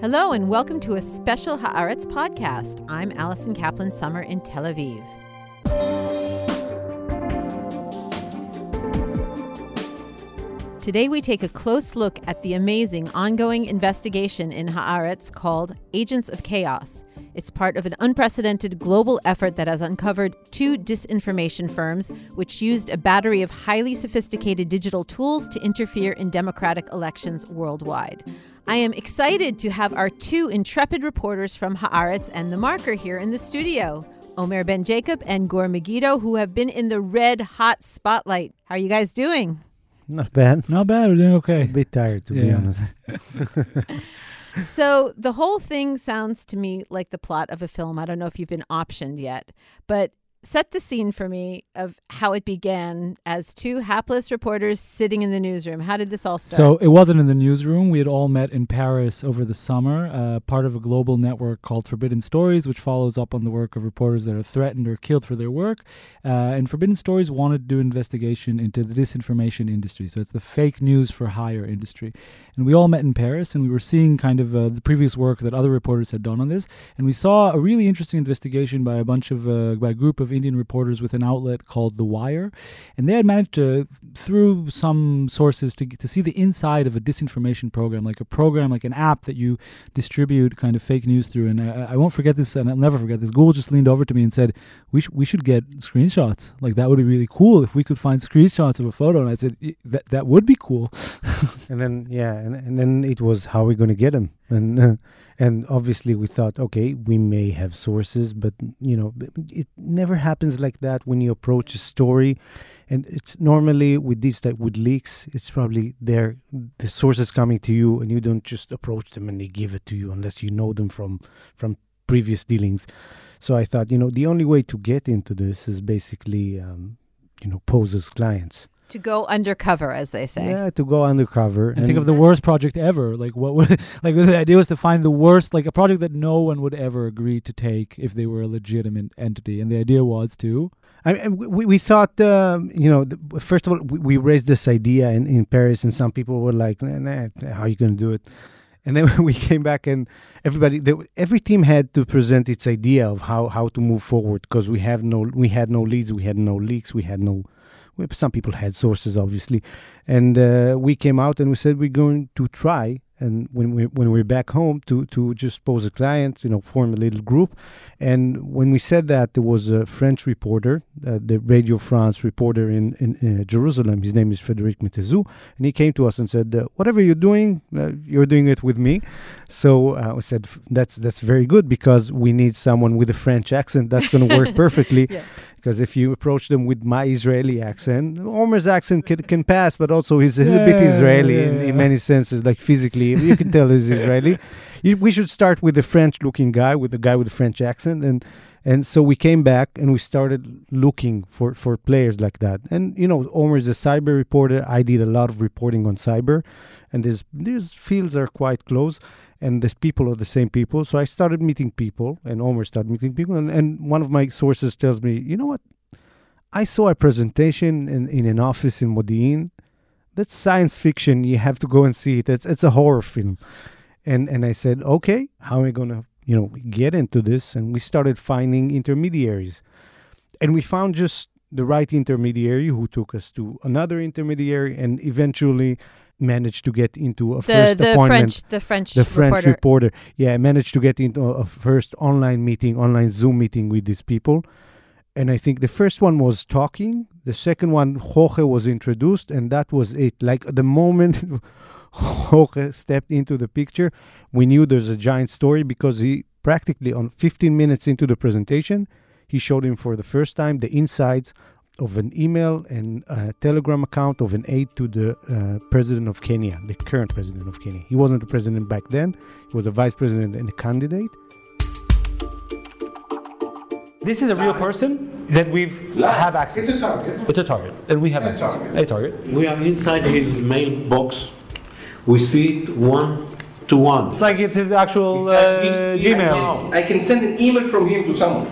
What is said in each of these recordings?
Hello, and welcome to a special Haaretz podcast. I'm Allison Kaplan Sommer in Tel Aviv. Today, we take a close look at the amazing ongoing investigation in Haaretz called Agents of Chaos. It's part of an unprecedented global effort that has uncovered two disinformation firms which used a battery of highly sophisticated digital tools to interfere in democratic elections worldwide. I am excited to have our two intrepid reporters from Haaretz and The Marker here in the studio. Omer Benjakob and Gur Megiddo, who have been in the red hot spotlight. How are you guys doing? Not bad. Not bad. We're doing okay. A bit tired, to be honest. So the whole thing sounds to me like the plot of a film. I don't know if you've been optioned yet, but set the scene for me of how it began as two hapless reporters sitting in the newsroom. How did this all start? So it wasn't in the newsroom. We had all met in Paris over the summer, uh, part of a global network called Forbidden Stories, which follows up on the work of reporters that are threatened or killed for their work. Uh, and Forbidden Stories wanted to do investigation into the disinformation industry. So it's the fake news for hire industry. And we all met in Paris, and we were seeing kind of uh, the previous work that other reporters had done on this. And we saw a really interesting investigation by a bunch of uh, by a group of Indian reporters with an outlet called The Wire, and they had managed to through some sources to to see the inside of a disinformation program, like a program, like an app that you distribute kind of fake news through. And I, I won't forget this, and I'll never forget this. Google just leaned over to me and said, "We sh- we should get screenshots. Like that would be really cool if we could find screenshots of a photo." And I said, "That that would be cool." and then, yeah, and, and then it was how are we going to get them? And and obviously we thought, okay, we may have sources, but you know, it never happens like that when you approach a story. And it's normally with these type with leaks, it's probably there the sources coming to you, and you don't just approach them and they give it to you unless you know them from from previous dealings. So I thought, you know, the only way to get into this is basically, um, you know, pose as clients. To go undercover, as they say. Yeah, to go undercover and think of the worst project ever. Like what would like the idea was to find the worst, like a project that no one would ever agree to take if they were a legitimate entity. And the idea was to I mean, we, we thought, um, you know, th- first of all, we, we raised this idea in, in Paris, and some people were like, nah, nah, how are you going to do it? And then we came back, and everybody, the, every team had to present its idea of how, how to move forward because we have no, we had no leads, we had no leaks, we had no. Some people had sources, obviously, and uh, we came out and we said we're going to try. And when we when we're back home, to to just pose a client, you know, form a little group, and when we said that, there was a French reporter, uh, the Radio France reporter in, in uh, Jerusalem. His name is Frederic Métézeau. And he came to us and said, uh, Whatever you're doing, uh, you're doing it with me. So uh, we said, that's, that's very good because we need someone with a French accent. That's going to work perfectly. Yeah. Because if you approach them with my Israeli accent, Omer's accent can, can pass, but also he's, he's a bit Israeli yeah, in, in many senses, like physically. You can tell he's Israeli. We should start with the French-looking guy, with the guy with the French accent, and and so we came back and we started looking for for players like that. And you know, Omer is a cyber reporter. I did a lot of reporting on cyber, and these these fields are quite close. And these people are the same people. So I started meeting people, and Omer started meeting people. And, and one of my sources tells me, you know what? I saw a presentation in, in an office in Modi'in. That's science fiction. You have to go and see it. It's, it's a horror film. And and I said, okay, how am I gonna you know get into this? And we started finding intermediaries, and we found just the right intermediary who took us to another intermediary, and eventually managed to get into a The first the appointment French the French the French reporter. reporter. Yeah, I managed to get into a first online meeting, online Zoom meeting with these people. And I think the first one was talking. The second one, Jorge was introduced, and that was it. Like the moment Jorge stepped into the picture, we knew there's a giant story because he practically on 15 minutes into the presentation, he showed him for the first time the insides of an email and a telegram account of an aide to the uh, president of Kenya, the current president of Kenya. He wasn't the president back then, he was a vice president and a candidate. This is a real person that we've have access. It's a target. It's a target, and we have A access. target. A target. We are inside his mailbox. We see it one to one. It's like it's his actual uh, It's- Gmail. I can send an email from him to someone.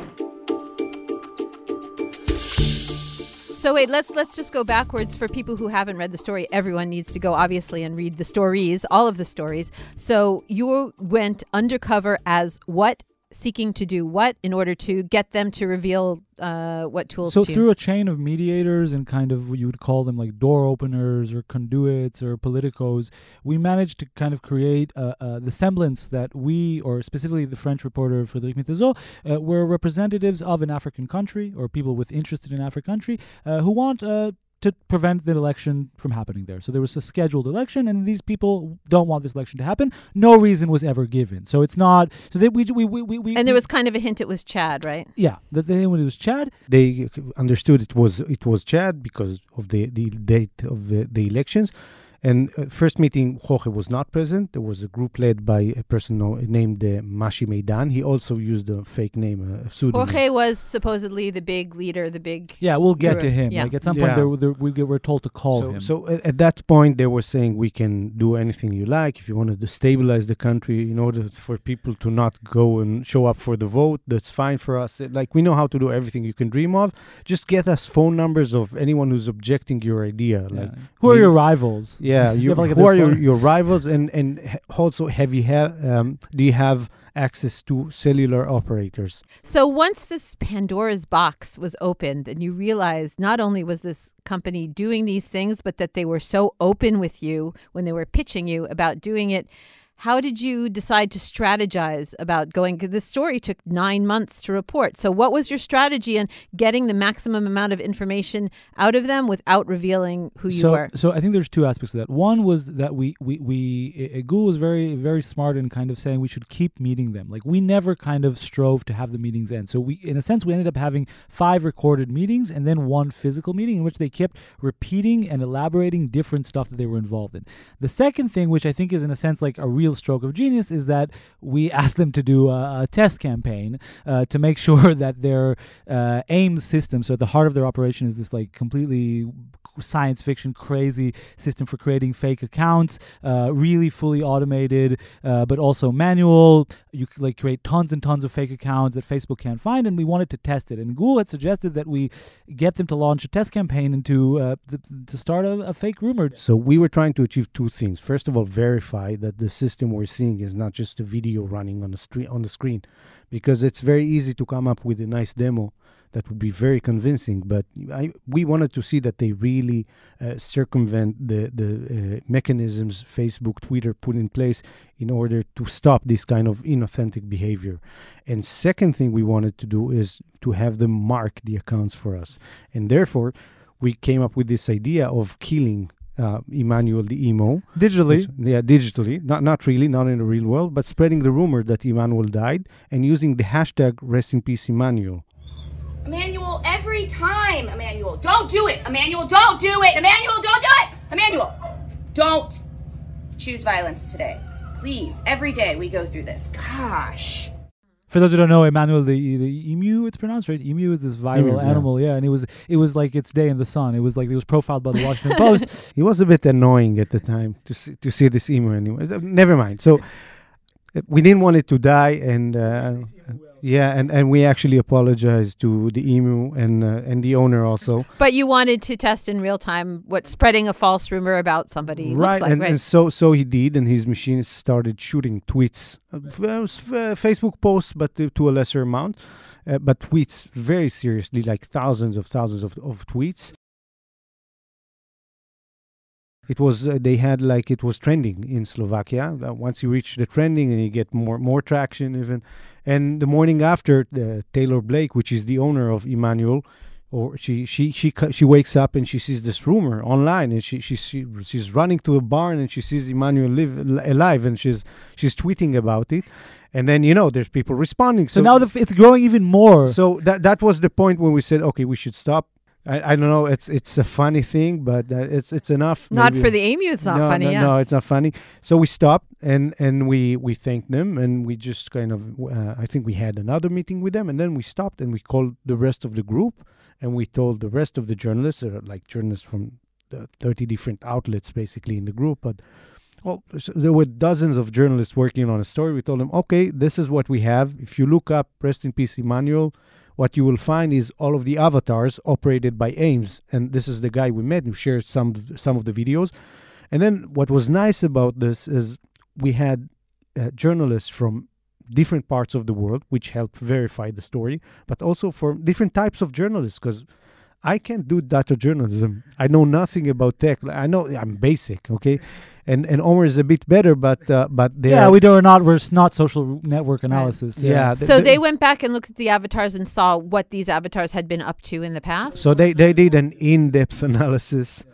So So wait, let's let's just go backwards for people who haven't read the story. Everyone needs to go obviously and read the stories, all of the stories. So you went undercover as what seeking to do what in order to get them to reveal uh, what tools so to through a chain of mediators and kind of what you would call them like door openers or conduits or politicos we managed to kind of create uh, uh, the semblance that we or specifically the french reporter frédéric Métézeau, uh, were representatives of an african country or people with interest in an african country uh, who want uh, to prevent the election from happening there. So there was a scheduled election, and these people don't want this election to happen. No reason was ever given. So it's not. So they, we, we, we, we and there was kind of a hint it was Chad, right? Yeah, that they when it was Chad. They understood it was it was Chad because of the, the date of the, the elections. And uh, first meeting, Jorge was not present. There was a group led by a person named uh, Mashi Meidan. He also used a fake name, uh, a pseudonym. Jorge was supposedly the big leader, the big. Yeah, we'll get guru. to him. Yeah. Like at some Yeah. point, there, there, we get, we're told to call so, him. So at, at that point, they were saying we can do anything you like. If you want to destabilize the country in order for people to not go and show up for the vote, that's fine for us. Like we know how to do everything you can dream of. Just get us phone numbers of anyone who's objecting your idea. Yeah. Like who are we- your rivals? Yeah, You you, have, like, a who are your, your rivals, and and also have you have um, do you have access to cellular operators? So once this Pandora's box was opened, and you realized not only was this company doing these things, but that they were so open with you when they were pitching you about doing it. How did you decide to strategize about going? Because this story took nine months to report. So, what was your strategy in getting the maximum amount of information out of them without revealing who you so, were? So I think there's two aspects to that. One was that we we we Gur was very very smart in kind of saying we should keep meeting them. Like we never kind of strove to have the meetings end. So we in a sense we ended up having five recorded meetings and then one physical meeting in which they kept repeating and elaborating different stuff that they were involved in. The second thing, which I think is in a sense like a real stroke of genius, is that we asked them to do a, a test campaign uh, to make sure that their uh, AIM system, so at the heart of their operation, is this like completely science fiction crazy system for creating fake accounts uh, really fully automated uh, but also manual. You like create tons and tons of fake accounts that facebook can't find and we wanted to test it. And google had suggested that we get them to launch a test campaign and to uh, th- to start a, a fake rumor. So we were trying to achieve two things. First of all, verify that the system we're seeing is not just a video running on the on the screen, because it's very easy to come up with a nice demo that would be very convincing. But I, we wanted to see that they really uh, circumvent the the uh, mechanisms Facebook, Twitter put in place in order to stop this kind of inauthentic behavior. And second thing we wanted to do is to have them mark the accounts for us, and therefore we came up with this idea of killing uh, Emmanuel the emu. digitally Which- yeah, digitally, not not really, not in the real world, but spreading the rumor that Emmanuel died and using the hashtag Rest in Peace Emmanuel. Emmanuel, every time, Emmanuel, don't do it. Emmanuel, don't do it. Emmanuel, don't do it. Emmanuel, don't choose violence today. Please, every day we go through this. Gosh. For those who don't know, Emmanuel the the emu, it's pronounced right. Emu is this viral Emu, animal, yeah. and it was it was like its day in the sun. It was like it was profiled by the Washington Post. He was a bit annoying at the time to see, to see this emu anyway. Never mind. So we didn't want it to die, and uh, yeah, and, and we actually apologized to the emu and uh, and the owner also. But you wanted to test in real time what spreading a false rumor about somebody looks like, and, right? and so so he did, and his machine started shooting tweets, uh, uh, uh, Facebook posts, but to, to a lesser amount, uh, but tweets very seriously, like thousands of thousands of, of tweets. It was uh, they had like it was trending in Slovakia. Uh, once you reach the trending, and you get more more traction even. And the morning after, uh, Taylor Blake, which is the owner of Emmanuel, or she she she she wakes up and she sees this rumor online and she she, she she's running to the barn and she sees Emmanuel live alive and she's she's tweeting about it and then you know there's people responding so now the, it's growing even more. so that that was the point when we said okay we should stop I, I don't know it's it's a funny thing but uh, it's it's enough not maybe. for the emu, it's not no, funny. no, yeah. no, it's not funny. So we stopped and and we we thanked them and we just kind of uh, I think we had another meeting with them and then we stopped and we called the rest of the group and we told the rest of the journalists, there like journalists from the 30 different outlets basically in the group, but well, s- there were dozens of journalists working on a story. We told them, okay, this is what we have. If you look up Rest in Peace Emmanuel, what you will find is all of the avatars operated by AIMS, and this is the guy we met who shared some some of the videos. And then what was nice about this is we had uh, journalists from different parts of the world, which helped verify the story, but also for different types of journalists because. I can't do data journalism. I know nothing about tech. I know I'm basic, okay, and and Omer is a bit better, but uh, but they Yeah, we do not. We're s- not social network analysis. yeah. th- So th- they went back and looked at the avatars and saw what these avatars had been up to in the past. So they, they did an in-depth analysis,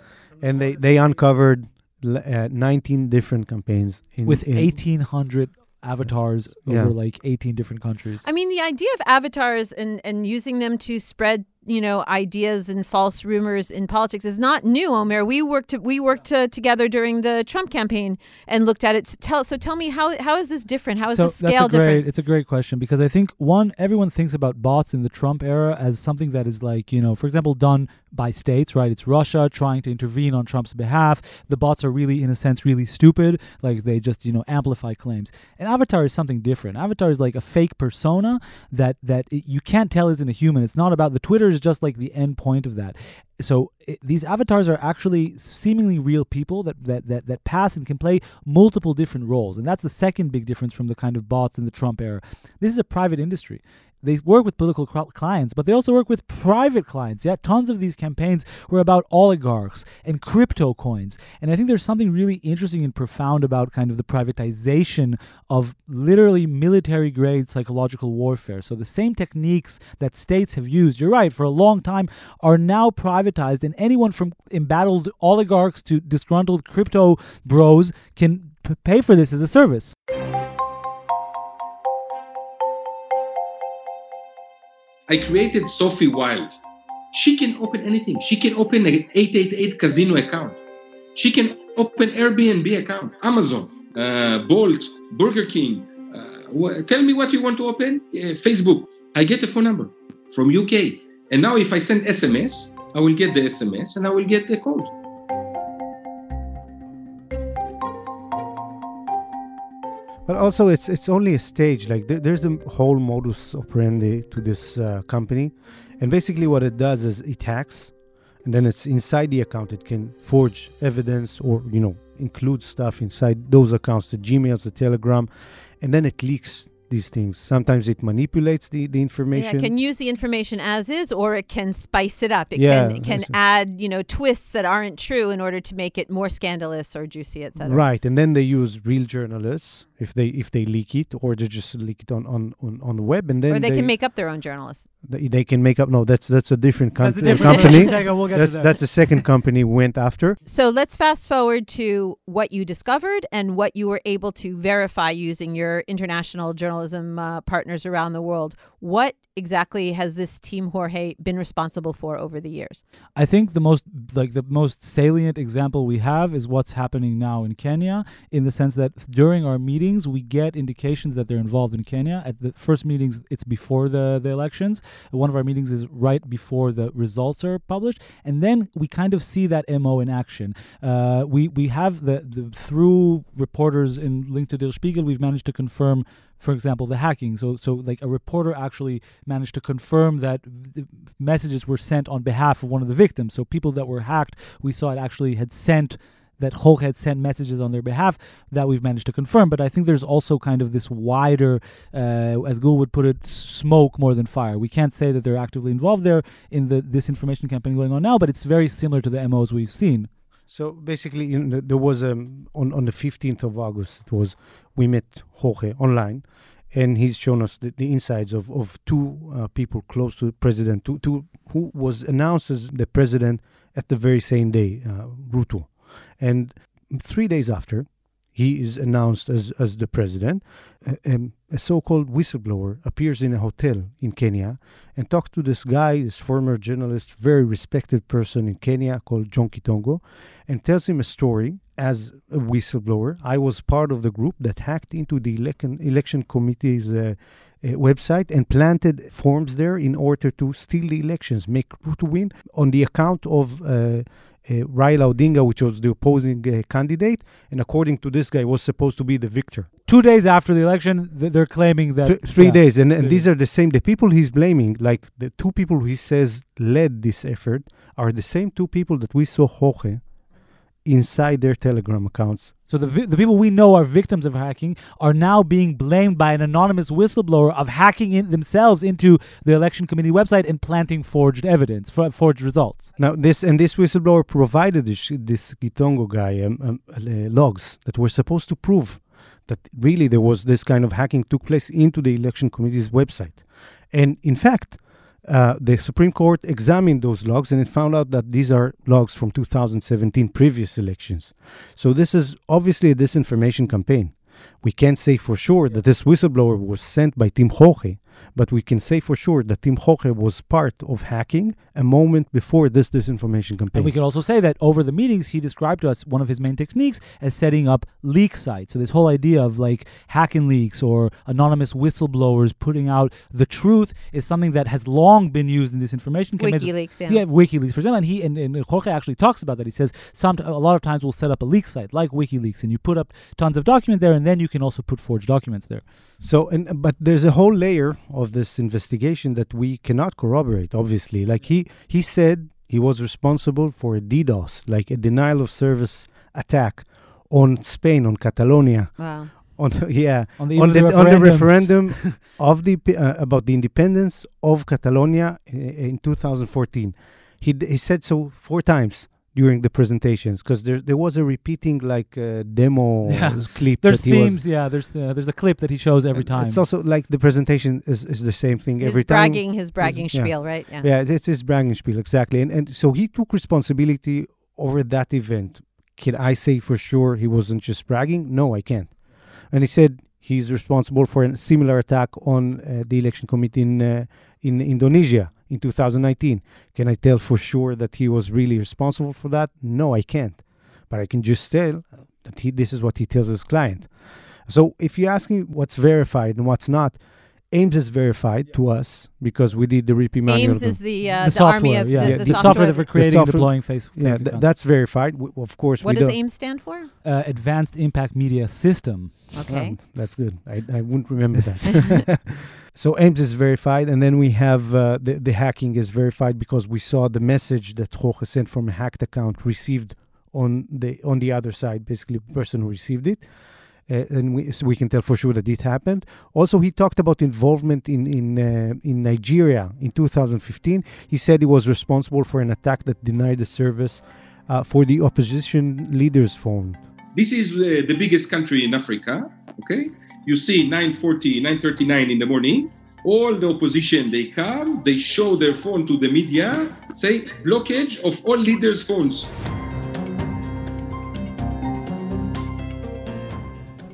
and they they uncovered uh, 19 different campaigns in, with in, 1,800 avatars Yeah. over like 18 different countries. I mean, the idea of avatars and, and using them to spread, you know, ideas and false rumors in politics is not new, Omer. We worked we worked uh, together during the Trump campaign and looked at it. So tell so tell me how how is this different? How is so the scale great, different? It's a great question because I think one, everyone thinks about bots in the Trump era as something that is like you know, for example, done by states, right? It's Russia trying to intervene on Trump's behalf. The bots are really, in a sense, really stupid. Like they just you know amplify claims. An avatar is something different. Avatar is like a fake persona that that it, you can't tell isn't a human. It's not about the Twitter is just like the end point of that. So it, these avatars are actually seemingly real people that, that that that pass and can play multiple different roles, and that's the second big difference from the kind of bots in the Trump era. This is a private industry. They work with political clients, but they also work with private clients. Yeah, tons of these campaigns were about oligarchs and crypto coins. And I think there's something really interesting and profound about kind of the privatization of literally military grade psychological warfare. So the same techniques that states have used, you're right, for a long time are now privatized, and anyone from embattled oligarchs to disgruntled crypto bros can p- pay for this as a service. I created Sophie Wild. She can open anything. She can open an 888 casino account. She can open Airbnb account, Amazon, uh, Bolt, Burger King. Uh, tell me what you want to open. Uh, Facebook. I get the phone number from UK. And now if I send SMS, I will get the SMS and I will get the code. But also, it's it's only a stage. Like there, there's a whole modus operandi to this uh, company, and basically what it does is it hacks, and then it's inside the account. It can forge evidence or you know include stuff inside those accounts, the Gmails, the Telegram, and then it leaks these things. Sometimes it manipulates the the Yeah, information. it can use the information as is, or it can spice it up. It Yeah, can it can add you know twists that aren't true in order to make it more scandalous or juicy, etc. Right, and then they use real journalists if they if they leak it, or they just leak it on on, on, on the web, and then Or they, can make up their own journalists. They, they can make up. No, that's that's a different com- That's a different company. We'll get to that's that. that's the second company went after. So let's fast forward to what you discovered and what you were able to verify using your international journalism uh, partners around the world. What exactly has this team Jorge been responsible for over the years? I think the most like the most salient example we have is what's happening now in Kenya in the sense that during our meetings we get indications that they're involved in Kenya. At the first meetings it's before the the elections. One of our meetings is right before the results are published and then we kind of see that MO in action. Uh, we we have the, the through reporters in linked to Der Spiegel we've managed to confirm for example, the hacking. So, so like a reporter actually managed to confirm that the messages were sent on behalf of one of the victims. So, people that were hacked, we saw it actually had sent that Jorge had sent messages on their behalf that we've managed to confirm. But I think there's also kind of this wider, uh, as Gur would put it, smoke more than fire. We can't say that they're actively involved there in the disinformation campaign going on now, but it's very similar to the MOs we've seen. So basically, know, there was um, on on the fifteenth of August. It was we met Jorge online, and he's shown us the, the insides of of two uh, people close to the president, to, to who was announced as the president at the very same day, uh, Ruto, and three days after. He is announced as, as the president. A, a so-called whistleblower appears in a hotel in Kenya and talks to this guy, this former journalist, very respected person in Kenya called John Githongo, and tells him a story as a whistleblower. I was part of the group that hacked into the election, election committee's uh, uh, website and planted forms there in order to steal the elections, make Ruto win on the account of uh, Raila Odinga, which was the opposing uh, candidate, and according to this guy, was supposed to be the victor. two days after the election, th- they're claiming that Th- three yeah. days, and, and these are the same. The people he's blaming, like the two people he says led this effort, are the same two people that we saw Jorge inside their Telegram accounts. So the vi- the people we know are victims of hacking are now being blamed by an anonymous whistleblower of hacking in themselves into the election committee website and planting forged evidence, for, forged results. Now, this and this whistleblower provided this, this Githongo guy um, um, uh, logs that were supposed to prove that really there was this kind of hacking took place into the election committee's website, and in fact. Uh, the Supreme Court examined those logs and it found out that these are logs from 2017 previous elections. So this is obviously a disinformation campaign. We can't say for sure that this whistleblower was sent by Team Jorge, but we can say for sure that Team Jorge was part of hacking a moment before this disinformation campaign. And we can also say that over the meetings, he described to us one of his main techniques as setting up leak sites. So this whole idea of like hacking leaks or anonymous whistleblowers putting out the truth is something that has long been used in disinformation campaigns. WikiLeaks, yeah. Yeah, WikiLeaks, for example. And he and, and Jorge actually talks about that. He says some a lot of times we'll set up a leak site like WikiLeaks, and you put up tons of documents there, and then you can also put forged documents there. So, and but there's a whole layer of this investigation that we cannot corroborate. Obviously, like he he said he was responsible for a DDoS, like a denial of service attack on Spain, on Catalonia, Wow. on yeah, On the, on eve the, of the on the referendum. referendum of the uh, about the independence of Catalonia i- in 2014. He d- he said so four times during the presentations because there there was a repeating like uh, demo Yeah. clip. There's that he was- themes, yeah. There's uh, there's a clip that he shows every time. It's also like the presentation is, is the same thing His every time. bragging, his bragging Yeah. spiel, right? Yeah. Yeah, it's his bragging spiel exactly, and and so he took responsibility over that event. Can I say for sure he wasn't just bragging? No, I can't. And he said he's responsible for a similar attack on uh, the election committee in uh, in Indonesia in 2019. Can I tell for sure that he was really responsible for that? No, I can't. But I can just tell that he this is what he tells his client. So if you ask me what's verified and what's not, AIMS is verified to us because we did the RIP Emmanuel. AIMS is the uh, the, the, army software, of yeah, the, Yeah, the, the, software. software that for creating and software- deploying face. yeah, th- that's verified. W- of course, what we does don't. Stand for? uh, Advanced Impact Media System. Okay. Um, that's good. I, I wouldn't remember that. so AIMS is verified, and then we have uh, the the hacking is verified because we saw the message that Jorge sent from a hacked account received on the on the other side, basically the person who received it. Uh, and we, so we can tell for sure that it happened. Also, he talked about involvement in in uh, in Nigeria in 2015. He said he was responsible for an attack that denied the service uh, for the opposition leader's phone. This is uh, the biggest country in Africa. Okay, you see 9:40, 9:39 in the morning. All the opposition they come, they show their phone to the media, say blockage of all leaders' phones.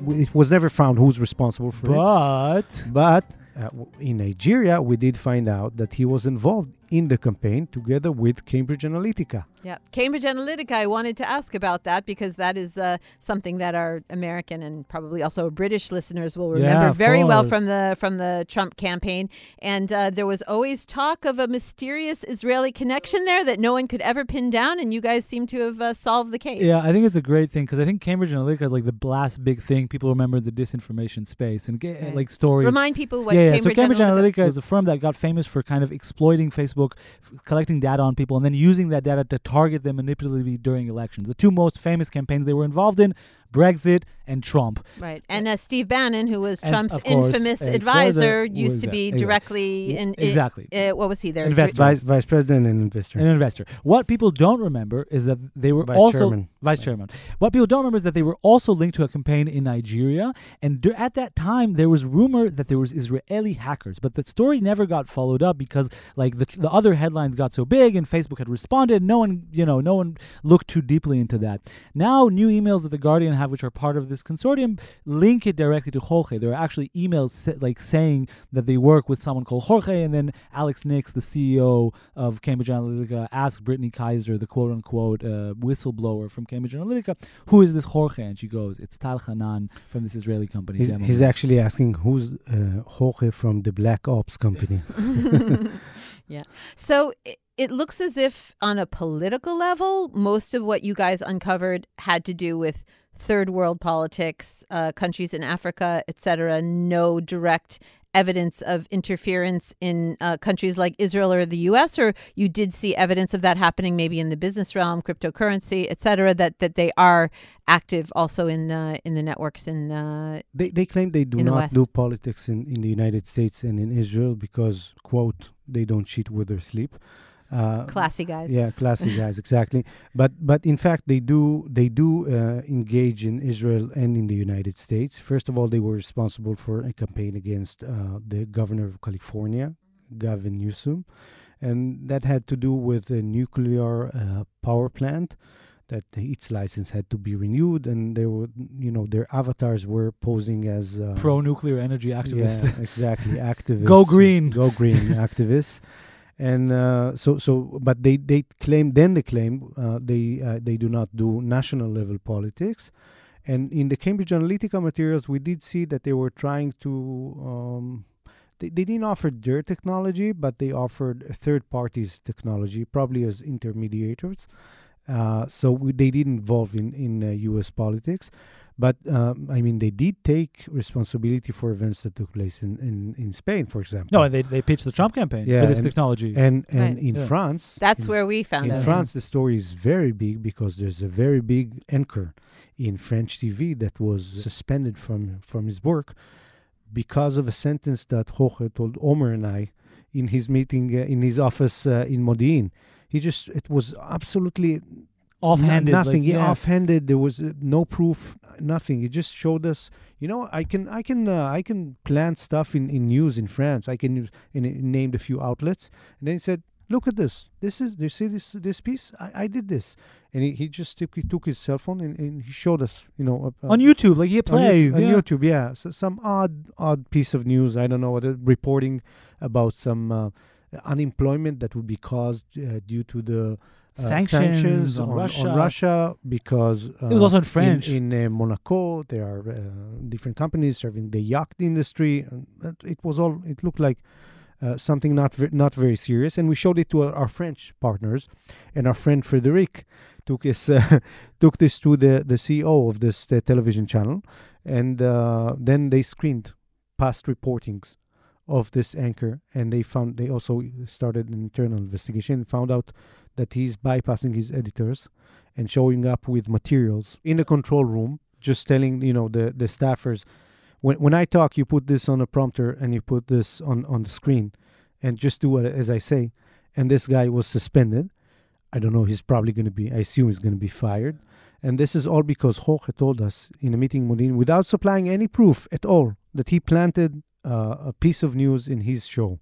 It was never found who's responsible for it. But But uh, in Nigeria, we did find out that he was involved in the campaign together with Cambridge Analytica. Yeah, Cambridge Analytica. I wanted to ask about that because that is uh, something that our American and probably also British listeners will remember of very well from the from the Trump campaign. And uh, there was always talk of a mysterious Israeli connection there that no one could ever pin down, and you guys seem to have uh, solved the case. yeah, I think it's a great thing because I think Cambridge Analytica is like the last big thing. People remember the disinformation space and get, Right. like stories. Remind people what yeah, yeah. Cambridge, so Cambridge Analytica. Analytica is a firm that got famous for kind of exploiting Facebook, f- collecting data on people, and then using that data to target them manipulatively during elections. The two most famous campaigns they were involved in: Brexit and Trump. Right, and uh, Steve Bannon, who was And, Trump's course, infamous advisor, used to be exactly. directly in i- Exactly. Uh, what was he there? Investor. Vice, vice president and investor. An investor. What people don't remember is that they were Vice also chairman. vice chairman. What people don't remember is that they were also linked to a campaign in Nigeria, and dur- at that time there was rumor that there was Israeli hackers, but the story never got followed up because like the the other headlines got so big and Facebook had responded. No one, you know, no one looked too deeply into that. Now, new emails that the Guardian have, which are part of this consortium, link it directly to Jorge. There are actually emails sa- like saying that they work with someone called Jorge, and then Alex Nix, the CEO of Cambridge Analytica, asked Brittany Kaiser, the quote unquote uh, whistleblower from Cambridge Analytica, who is this Jorge? And she goes, it's Tal Hanan from this Israeli company. He's, he's actually asking who's uh, Jorge from the Black Ops company. Yeah. So it, it looks as if, on a political level, most of what you guys uncovered had to do with third world politics, uh, countries in Africa, etc. No direct evidence of interference in uh, countries like Israel or the U.S., or you did see evidence of that happening maybe in the business realm, cryptocurrency, etc. That that they are active also in uh, in the networks in. Uh, They, they claim they do in the not do politics in, in the United States and in Israel because, quote, they don't cheat with their sleep. Uh, classy guys. Yeah, classy guys, exactly. But but in fact, they do they do uh, engage in Israel and in the United States. First of all, they were responsible for a campaign against uh, the governor of California, Gavin Newsom, and that had to do with a nuclear uh, power plant that its license had to be renewed, and they were you know their avatars were posing as uh, Pro nuclear energy activist. yeah, exactly. Activists. Go green. Go green activists. And uh, so, so, but they, they claim, then they claim uh, they, uh, they do not do national level politics. And in the Cambridge Analytica materials, we did see that they were trying to, um, they, they didn't offer their technology, but they offered third parties technology, probably as intermediators. Uh, so we, they didn't involve in, in uh, U.S. politics. But um, I mean, they did take responsibility for events that took place in, in, in Spain, for example. No, and they, they pitched the Trump campaign Yeah, for this and- technology. and and Right. in Yeah. France, That's in, where we found out in out. France the story is very big because there's a very big anchor in French TV that was suspended from from his work because of a sentence that Jorge told Omer and I in his meeting uh, in his office uh, in Modi'in. He just it was absolutely Offhanded. no- nothing. like, yeah, offhanded. There was uh, no proof. Nothing. He just showed us. You know, I can, I can, uh, I can plant stuff in, in news in France. I can use, and he named a few outlets, and then he said, "Look at this. This is. Do you see this this piece? I, I did this." And he, he just took he took his cell phone and, and he showed us. You know, uh, on YouTube, like he played on. On. YouTube, yeah, so some odd, odd piece of news. I don't know what uh, reporting about some uh, unemployment that would be caused uh, due to the uh, Sanctions on on, Russia. on Russia because uh, It was also in French. In, in uh, Monaco, there are uh, different companies serving the yacht industry. And it- was all. It looked like. Uh, something not not very serious, and we showed it to our, our French partners, and our friend Frederic took his uh, took this to the the CEO of this television channel, and uh, then they screened past reportings of this anchor, and they found they also started an internal investigation found out that he's bypassing his editors and showing up with materials in the control room, just telling you know the the staffers. When, when I talk, you put this on a prompter and you put this on, on the screen, and just do as I say. And this guy was suspended. I don't know. He's probably going to be. I assume he's going to be fired. And this is all because Jorge told us in a meeting in Modi'in, without supplying any proof at all, that he planted uh, a piece of news in his show.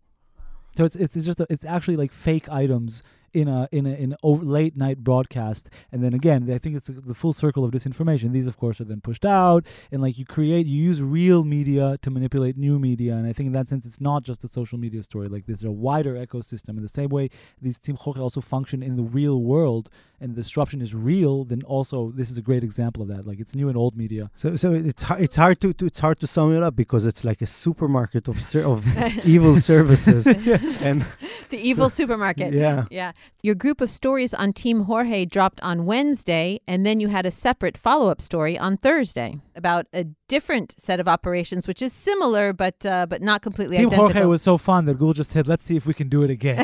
So it's it's, just a, it's actually like fake items in a in a in a late night broadcast, and then again, I think it's the full circle of disinformation. These, of course, are then pushed out, and like you create, you use real media to manipulate new media, and I think in that sense, it's not just a social media story. Like this is a wider ecosystem. In the same way, these Team Jorge also function in the real world, and the disruption is real. Then also, this is a great example of that. Like it's new and old media. So, so it's hard, it's hard to, to it's hard to sum it up because it's like a supermarket of ser- of evil services, and the evil supermarket. yeah, Yeah. Your group of stories on Team Jorge dropped on Wednesday, and then you had a separate follow up story on Thursday about a different set of operations, which is similar but uh, but not completely Team identical. Jorge was so fun that Google just said, "Let's see if we can do it again,"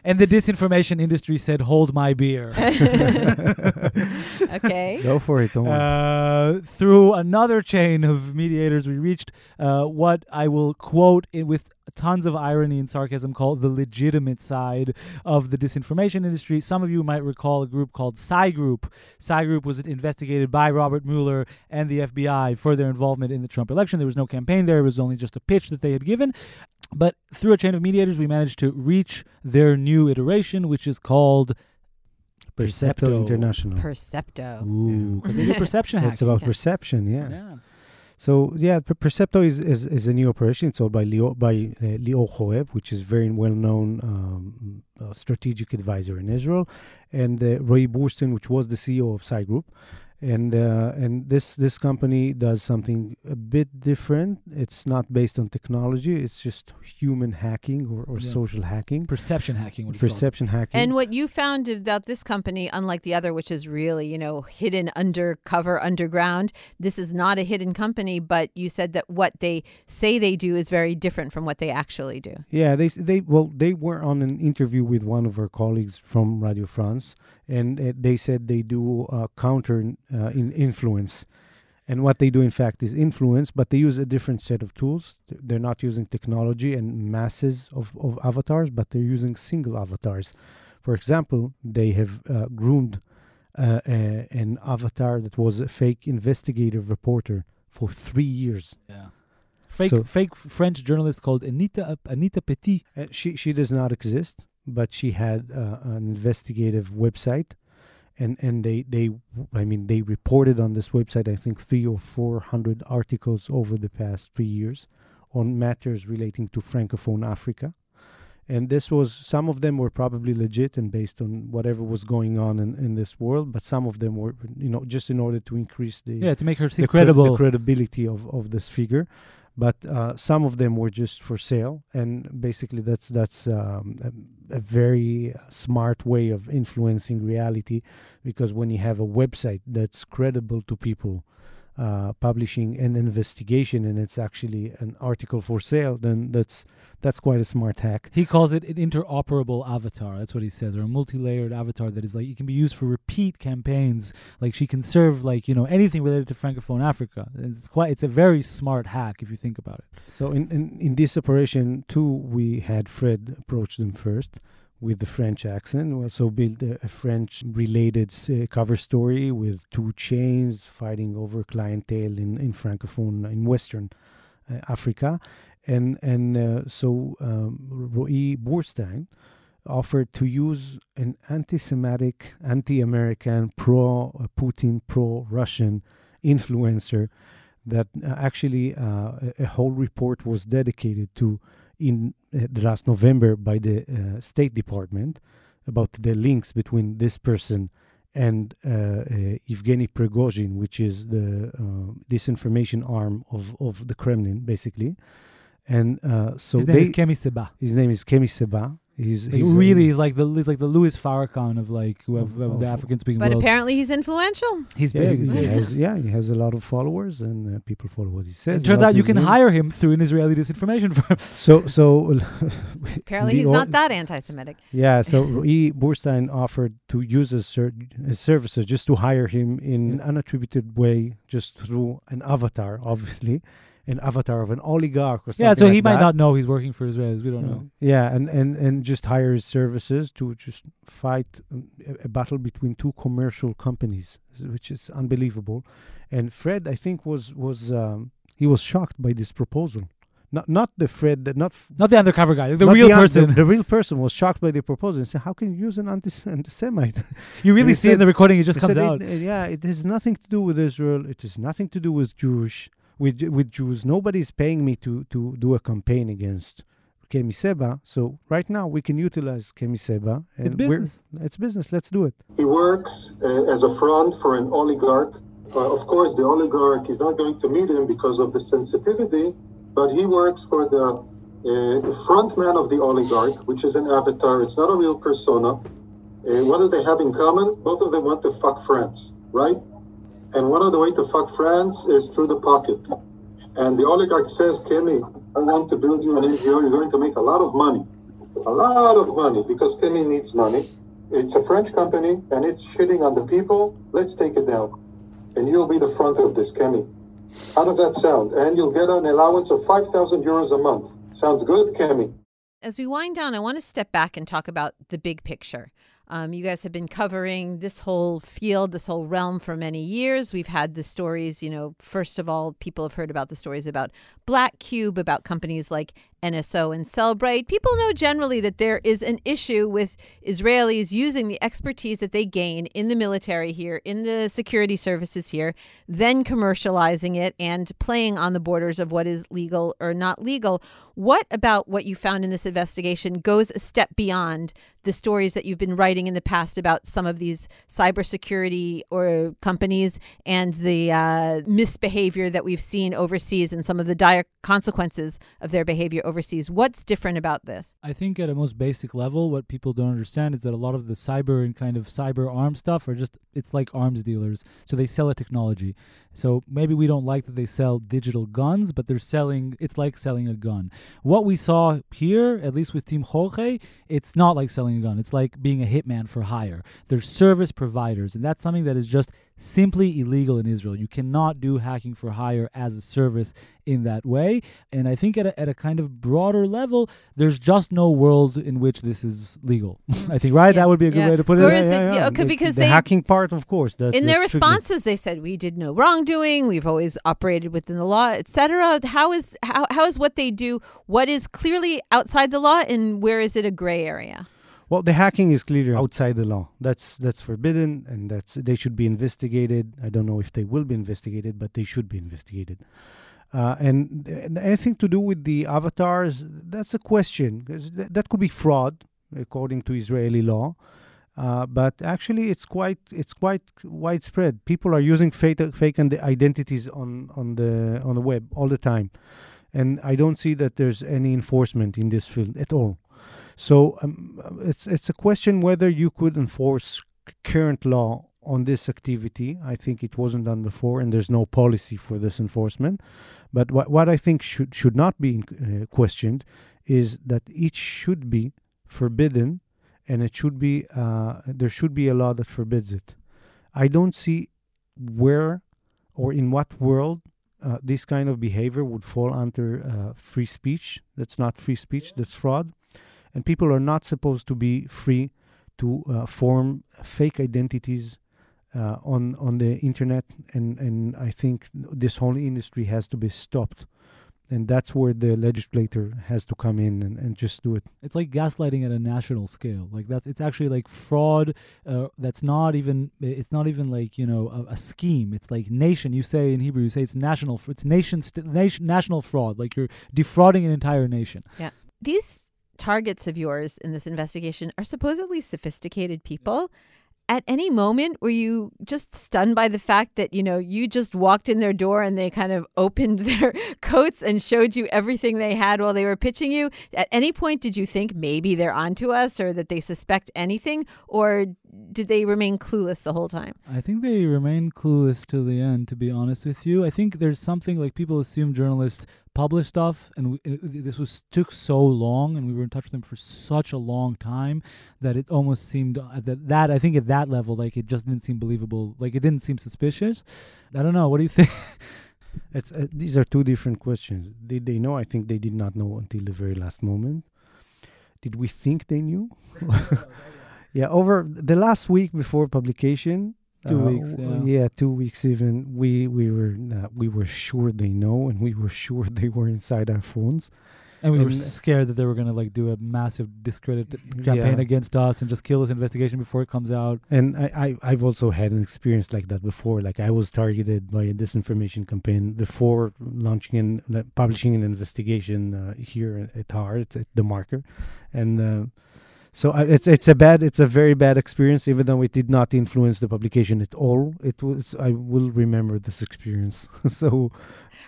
and the disinformation industry said, "Hold my beer." okay. go for it. Don't worry. Uh, through another chain of mediators, we reached uh, what I will quote in, with tons of irony and sarcasm called the legitimate side of the disinformation industry. Some of you might recall a group called Psy Group. Psy Group was investigated by Robert Mueller and the FBI for their involvement in the Trump election. There was no campaign there, it was only just a pitch that they had given. But through a chain of mediators, we managed to reach their new iteration, which is called Percepto Percepto. International. Percepto. Ooh, because they do perception hacking. It's about Yeah. perception, yeah. yeah. So yeah, Per- Percepto is, is, is a new operation. It's owned by Leo by uh, Lior Chorev, which is very well known um, uh, strategic advisor in Israel, and uh, Roy Burstein, which was the CEO of Psy Group. And uh, and this this company does something a bit different. It's not based on technology. It's just human hacking or, or Yeah. social hacking, Perception hacking. What perception hacking. And what you found about this company, unlike the other, which is really, you know, hidden undercover underground, this is not a hidden company, but you said that what they say they do is very different from what they actually do. Yeah, they they well they were on an interview with one of our colleagues from Radio France, and uh, they said they do uh, counter uh, in influence, and what they do in fact is influence, but they use a different set of tools. They're not using technology and masses of, of avatars, but they're using single avatars. For example, they have uh, groomed uh, an avatar that was a fake investigative reporter for three years. Yeah. Fake, So- fake French journalist called Anita Anita Petit. Uh, she she does not exist, but she had uh, an investigative website, and and they they I mean they reported on this website I think three or four hundred articles over the past three years on matters relating to francophone Africa, and this was some of them were probably legit and based on whatever was going on in, in this world, but some of them were you know just in order to increase the Yeah, to make her the, cre- credible. the credibility of, of this figure. But uh, some of them were just for sale, and basically that's that's um, a, a very smart way of influencing reality, because when you have a website that's credible to people, uh, publishing an investigation and it's actually an article for sale, then that's that's quite a smart hack. He calls it an interoperable avatar. That's what he says, or a multi-layered avatar that is like it can be used for repeat campaigns. Like she can serve like you know anything related to francophone Africa. It's quite. It's a very smart hack if you think about it. So in, in, in this operation too, we had Fred approach them first with the French accent. We also built a, a French-related uh, cover story with two chains fighting over clientele in, in francophone in Western uh, Africa, and and uh, so um, Roy Burstein offered to use an anti-Semitic, anti-American, pro-Putin, pro-Russian influencer that uh, actually uh, a, whole report was dedicated to in uh, last November by the uh, State Department about the links between this person and uh, uh, Evgeny Prigozhin, which is the uh, disinformation arm of, of the Kremlin, basically. And uh, so His name they, is Kemi Seba. his name is Kemi Seba. He's, Like, he's a- really, he's like the he's like the Louis Farrakhan of like who have, Of- of the of- African speaking But world. apparently he's influential. he's yeah, big. he, he's he big. has, yeah, he has a lot of followers, and uh, people follow what he says. It turns out you can name. hire him through an Israeli disinformation firm. So, so Apparently he's or- not that anti-Semitic. Yeah, so Roy Burstein offered to use his, ser- his services just to hire him in an unattributed way, just through an avatar, obviously, an avatar of an oligarch or something. yeah, so he like might that. not know he's working for Israelis. We don't know. Yeah, and, and, and just hire his services to just fight um, a, a battle between two commercial companies, which is unbelievable. And Fred, I think, was was um, he was shocked by this proposal. Not not the Fred, that not Not the undercover guy, the real un- person. The, the real person was shocked by the proposal and said, "How can you use an anti- anti-Semite?" you really see it in the recording. It just comes said, out. "It- uh, yeah, it has nothing to do with Israel. It has nothing to do with Jewish with with Jews. Nobody's paying me to to do a campaign against Kemi Seba. So right now we can utilize Kemi Seba. And It's business. It's business. Let's do it. He works uh, as a front for an oligarch. Uh, of course, the oligarch is not going to meet him because of the sensitivity, but he works for the uh, front man of the oligarch, which is an avatar. It's not a real persona. Uh, what do they have in common? Both of them want to fuck France, right? And one of the way to fuck France is through the pocket. And the oligarch says, Kemi, I want to build you an NGO. You're going to make a lot of money. A lot of money because Kemi needs money. It's a French company and it's shitting on the people. Let's take it down. And you'll be the front of this, Kemi. How does that sound? And you'll get an allowance of 5,000 euros a month. Sounds good, Kemi? As we wind down, I want to step back and talk about the big picture. Um, you guys have been covering this whole field, this whole realm for many years. We've had the stories, you know, first of all, people have heard about the stories about Black Cube, about companies like NSO and Cellebrite, people know generally that there is an issue with Israelis using the expertise that they gain in the military here, in the security services here, then commercializing it and playing on the borders of what is legal or not legal. What about what you found in this investigation goes a step beyond the stories that you've been writing in the past about some of these cybersecurity or companies and the uh, misbehavior that we've seen overseas and some of the dire consequences of their behavior overseas. What's different about this? I think at a most basic level, what people don't understand is that a lot of the cyber and kind of cyber arm stuff are just it's like arms dealers. So they sell a technology. So maybe we don't like that they sell digital guns, but they're selling it's like selling a gun. What we saw here, at least with Team Jorge, it's not like selling a gun. It's like being a hitman for hire. They're service providers, and that's something that is just simply illegal in Israel. You cannot do hacking for hire as a service in that way. And I think at a, at a kind of broader level, there's just no world in which this is legal. I think, right? Yeah. That would be a good Yeah. way to put it. Yeah, yeah, okay, because the they- hacking part, of course, that's in their that's tricky. responses they said we did no wrongdoing we've always operated within the law etc how is how, how is what they do what is clearly outside the law and where is it a gray area Well, the hacking is clearly outside the law. That's that's forbidden, and that's they should be investigated. I don't know if they will be investigated, but they should be investigated. Uh, and, and anything to do with the avatars, that's a question. th- that could be fraud, according to Israeli law. Uh, but actually, it's quite it's quite widespread. People are using fake fake identities on on the on the web all the time, and I don't see that there's any enforcement in this field at all. So um, it's it's a question whether you could enforce current law on this activity. I think it wasn't done before, and there's no policy for this enforcement. But what what I think should should not be uh, questioned is that it should be forbidden, and it should be uh, there should be a law that forbids it. I don't see where or in what world uh, this kind of behavior would fall under uh, free speech. That's not free speech. That's fraud and people are not supposed to be free to uh, form fake identities uh, on on the internet and and I think this whole industry has to be stopped and that's where the legislator has to come in and, and just do it It's like gaslighting at a national scale. Like that's it's actually like fraud. Uh, that's not even. It's not even like you know a, a scheme. It's like nation. You say in Hebrew, you say it's national. fr- It's nation, st- nation national fraud. Like you're defrauding an entire nation. Yeah. These targets of yours in this investigation are supposedly sophisticated people. At any moment were you just stunned by the fact that you know you just walked in their door and they kind of opened their coats and showed you everything they had while they were pitching you? At any point did you think maybe they're onto us or that they suspect anything? Or did they remain clueless the whole time I think they remain clueless till the end. To be honest with you, I think there's something like people assume journalists publish stuff, and we, uh, this was took so long, and we were in touch with them for such a long time that it almost seemed uh, that that I think at that level, like it just didn't seem believable. Like it didn't seem suspicious. I don't know. What do you think? it's uh, these are two different questions did they know I think they did not know until the very last moment did we think they knew yeah over the last week before publication Two uh, weeks, yeah. yeah two weeks even we we were uh, we were sure they know and we were sure they were inside our phones And we were scared that they were gonna like do a massive discredit campaign Yeah. against us and just kill this investigation before it comes out. And I, I, I've also had an experience like that before. Like I was targeted by a disinformation campaign before launching and publishing an investigation uh, here at- at Hart at TheMarker, and uh, so I, it's it's a bad, it's a very bad experience. Even though it did not influence the publication at all, it was. I will remember this experience. so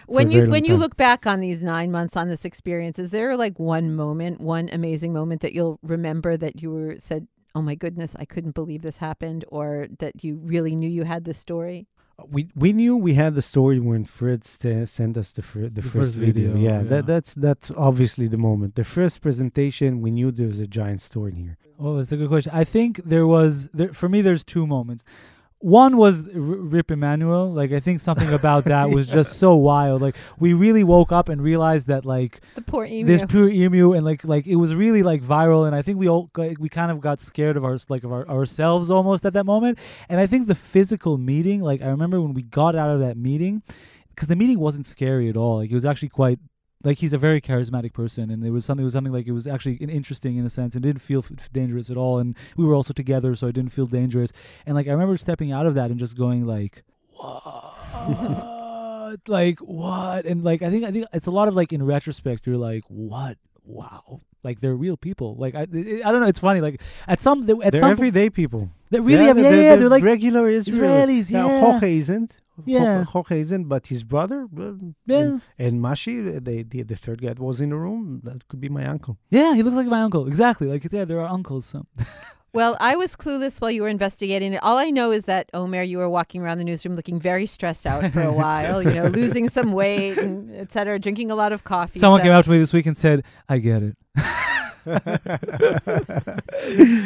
when you when you time. look back on these nine months on this experience, is there like one moment, one amazing moment that you'll remember that you were said, "Oh my goodness, I couldn't believe this happened," or that you really knew you had this story? We we knew we had the story when Fred st- sent us the fir- the, The first, first video. video, Yeah, yeah. that that's that's obviously the moment. The first presentation, we knew there was a giant story in here. Oh, that's a good question. I think there was there for me. There's two moments. One was R- RIP Emmanuel. Like I think something about that was just so wild. Like we really woke up and realized that like The poor emu. this pure emu and like like it was really like viral. And I think we all we kind of got scared of our like of our, ourselves almost at that moment. And I think the physical meeting. Like I remember when we got out of that meeting because the meeting wasn't scary at all. Like it was actually quite like he's a very charismatic person, and it was something. It was something like it was actually interesting in a sense. and didn't feel f- dangerous at all, and we were also together, so I didn't feel dangerous. And like I remember stepping out of that and just going like, what? like what? And like I think I think it's a lot of like in retrospect, you're like, what? Wow. Like they're real people. Like I, I don't know. It's funny. Like at some, at They're some, everyday people. They're really, yeah, yeah, yeah, the they're like regular Israelis. Israelis, Now, yeah. Jorge isn't. Yeah. Jorge isn't, but his brother. uh, Yeah. And, and Mashi, the, the the third guy that was in the room, that could be my uncle. Yeah, he looks like my uncle. Exactly. Like yeah, there are uncles. So. Well, I was clueless while you were investigating it. All I know is that Omer, you were walking around the newsroom looking very stressed out for a while. You know, losing some weight and et cetera, drinking a lot of coffee. Someone so- came up to me this week and said, "I get it."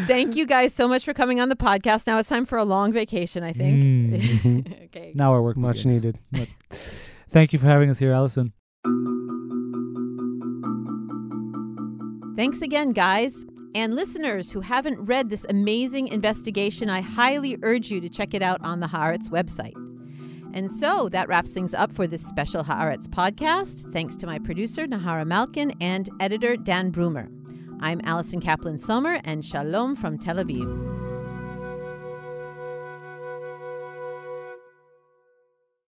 Thank you guys so much for coming on the podcast. Now it's time for a long vacation. I think. Mm. okay. Now our work Much begins. needed. But thank you for having us here, Allison. Thanks again, guys. And listeners who haven't read this amazing investigation, I highly urge you to check it out on the Haaretz website. And so that wraps things up for this special Haaretz podcast. Thanks to my producer, Nahara Malkin, and editor, Dan Brumer. I'm Allison Kaplan Sommer, and shalom from Tel Aviv.